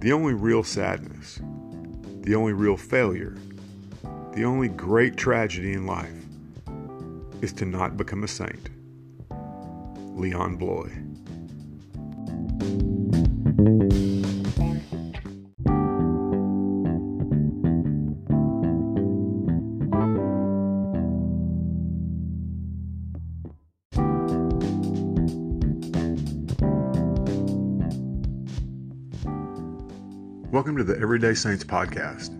The only real sadness, the only real failure, the only great tragedy in life is to not become a saint. Leon Bloy. Welcome to the Everyday Saints podcast,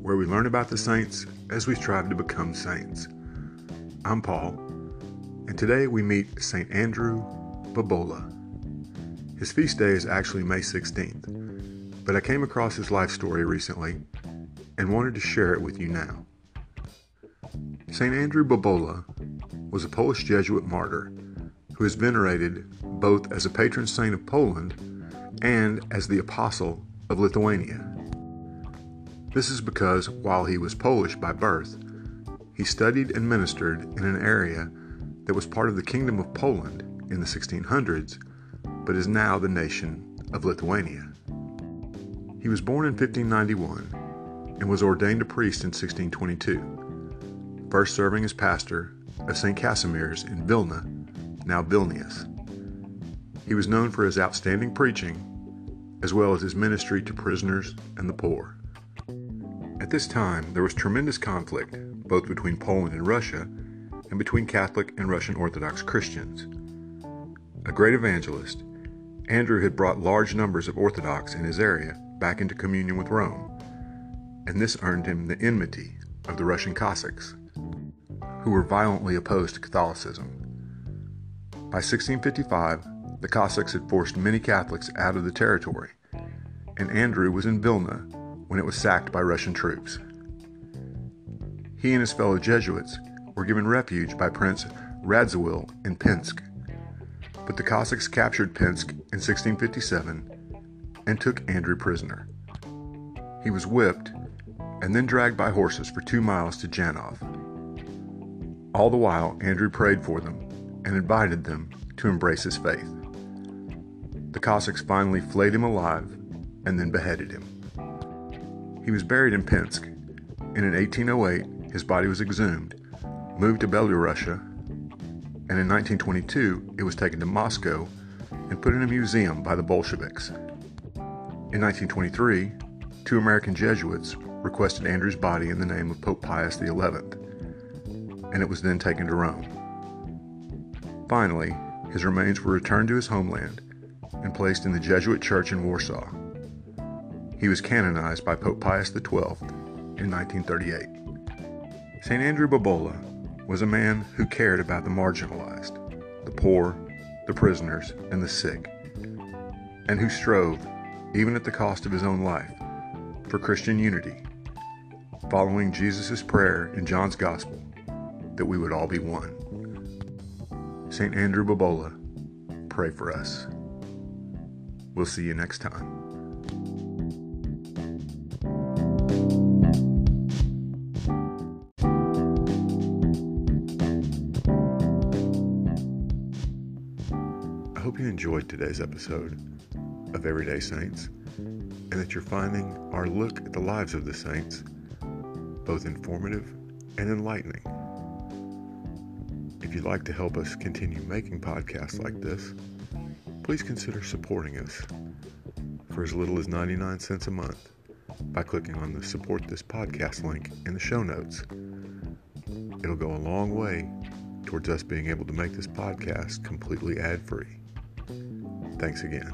where we learn about the saints as we strive to become saints. I'm Paul, and today we meet St. Andrew Bobola. His feast day is actually May 16th, but I came across his life story recently and wanted to share it with you now. St. Andrew Bobola was a Polish Jesuit martyr who is venerated both as a patron saint of Poland and as the apostle of Lithuania. This is because while he was Polish by birth, he studied and ministered in an area that was part of the Kingdom of Poland in the 1600s, but is now the nation of Lithuania. He was born in 1591 and was ordained a priest in 1622, first serving as pastor of St. Casimir's in Vilna, now Vilnius. He was known for his outstanding preaching as well as his ministry to prisoners and the poor. At this time, there was tremendous conflict both between Poland and Russia and between Catholic and Russian Orthodox Christians. A great evangelist, Andrew had brought large numbers of Orthodox in his area back into communion with Rome, and this earned him the enmity of the Russian Cossacks, who were violently opposed to Catholicism. By 1655, the Cossacks had forced many Catholics out of the territory, and Andrew was in Vilna when it was sacked by Russian troops. He and his fellow Jesuits were given refuge by Prince Radziwill in Pinsk, but the Cossacks captured Pinsk in 1657 and took Andrew prisoner. He was whipped and then dragged by horses for two miles to Janov. All the while, Andrew prayed for them and invited them to embrace his faith. The Cossacks finally flayed him alive and then beheaded him. He was buried in Pinsk, and in 1808 his body was exhumed, moved to Belorussia, and in 1922 it was taken to Moscow and put in a museum by the Bolsheviks. In 1923, two American Jesuits requested Andrew's body in the name of Pope Pius XI, and it was then taken to Rome. Finally, his remains were returned to his homeland and placed in the Jesuit church in Warsaw. He was canonized by Pope Pius XII in 1938. St. Andrew Bobola was a man who cared about the marginalized, the poor, the prisoners, and the sick, and who strove, even at the cost of his own life, for Christian unity, following Jesus' prayer in John's Gospel that we would all be one. St. Andrew Bobola, pray for us. We'll see you next time. Hope you enjoyed today's episode of Everyday Saints and that you're finding our look at the lives of the saints both informative and enlightening. If you'd like to help us continue making podcasts like this, please consider supporting us for as little as 99 cents a month by clicking on the Support This Podcast link in the show notes. It'll go a long way towards us being able to make this podcast completely ad free. Thanks again.